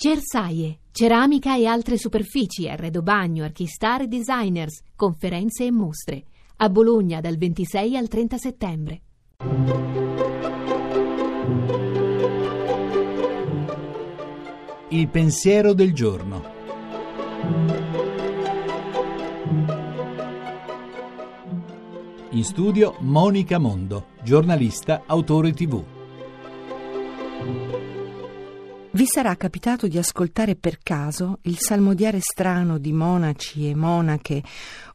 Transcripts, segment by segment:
Cersaie, ceramica e altre superfici, arredo bagno, archistar e designers, conferenze e mostre. A Bologna dal 26 al 30 settembre. Il pensiero del giorno. In studio Monica Mondo, giornalista, autore tv. Vi sarà capitato di ascoltare per caso il salmodiare strano di monaci e monache,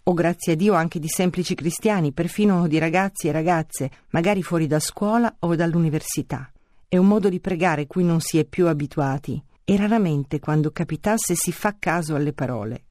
o grazie a Dio anche di semplici cristiani, perfino di ragazzi e ragazze, magari fuori da scuola o dall'università. È un modo di pregare cui non si è più abituati e raramente quando capitasse si fa caso alle parole.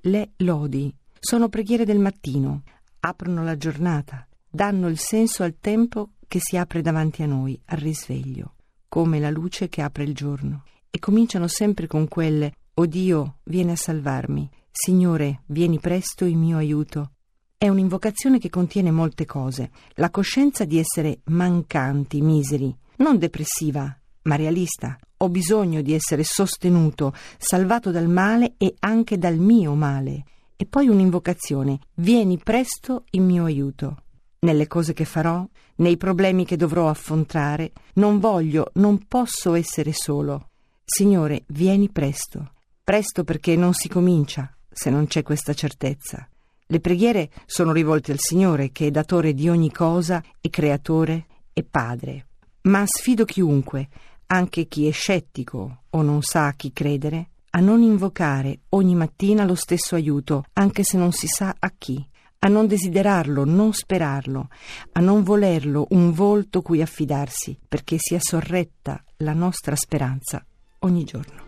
Le lodi sono preghiere del mattino, aprono la giornata, danno il senso al tempo che si apre davanti a noi, al risveglio come la luce che apre il giorno, e cominciano sempre con quelle O Dio, vieni a salvarmi, Signore, vieni presto in mio aiuto. È un'invocazione che contiene molte cose, la coscienza di essere mancanti, miseri, non depressiva, ma realista. Ho bisogno di essere sostenuto, salvato dal male e anche dal mio male. E poi un'invocazione, vieni presto in mio aiuto nelle cose che farò, nei problemi che dovrò affrontare, non voglio, non posso essere solo. Signore, vieni presto. Presto perché non si comincia se non c'è questa certezza. Le preghiere sono rivolte al Signore che è datore di ogni cosa e creatore e padre. Ma sfido chiunque, anche chi è scettico o non sa a chi credere, a non invocare ogni mattina lo stesso aiuto, anche se non si sa a chi a non desiderarlo, non sperarlo, a non volerlo un volto cui affidarsi, perché sia sorretta la nostra speranza ogni giorno.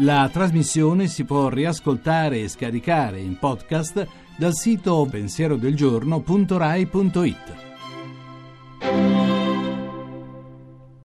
La trasmissione si può riascoltare e scaricare in podcast dal sito pensierodelgiorno.rai.it.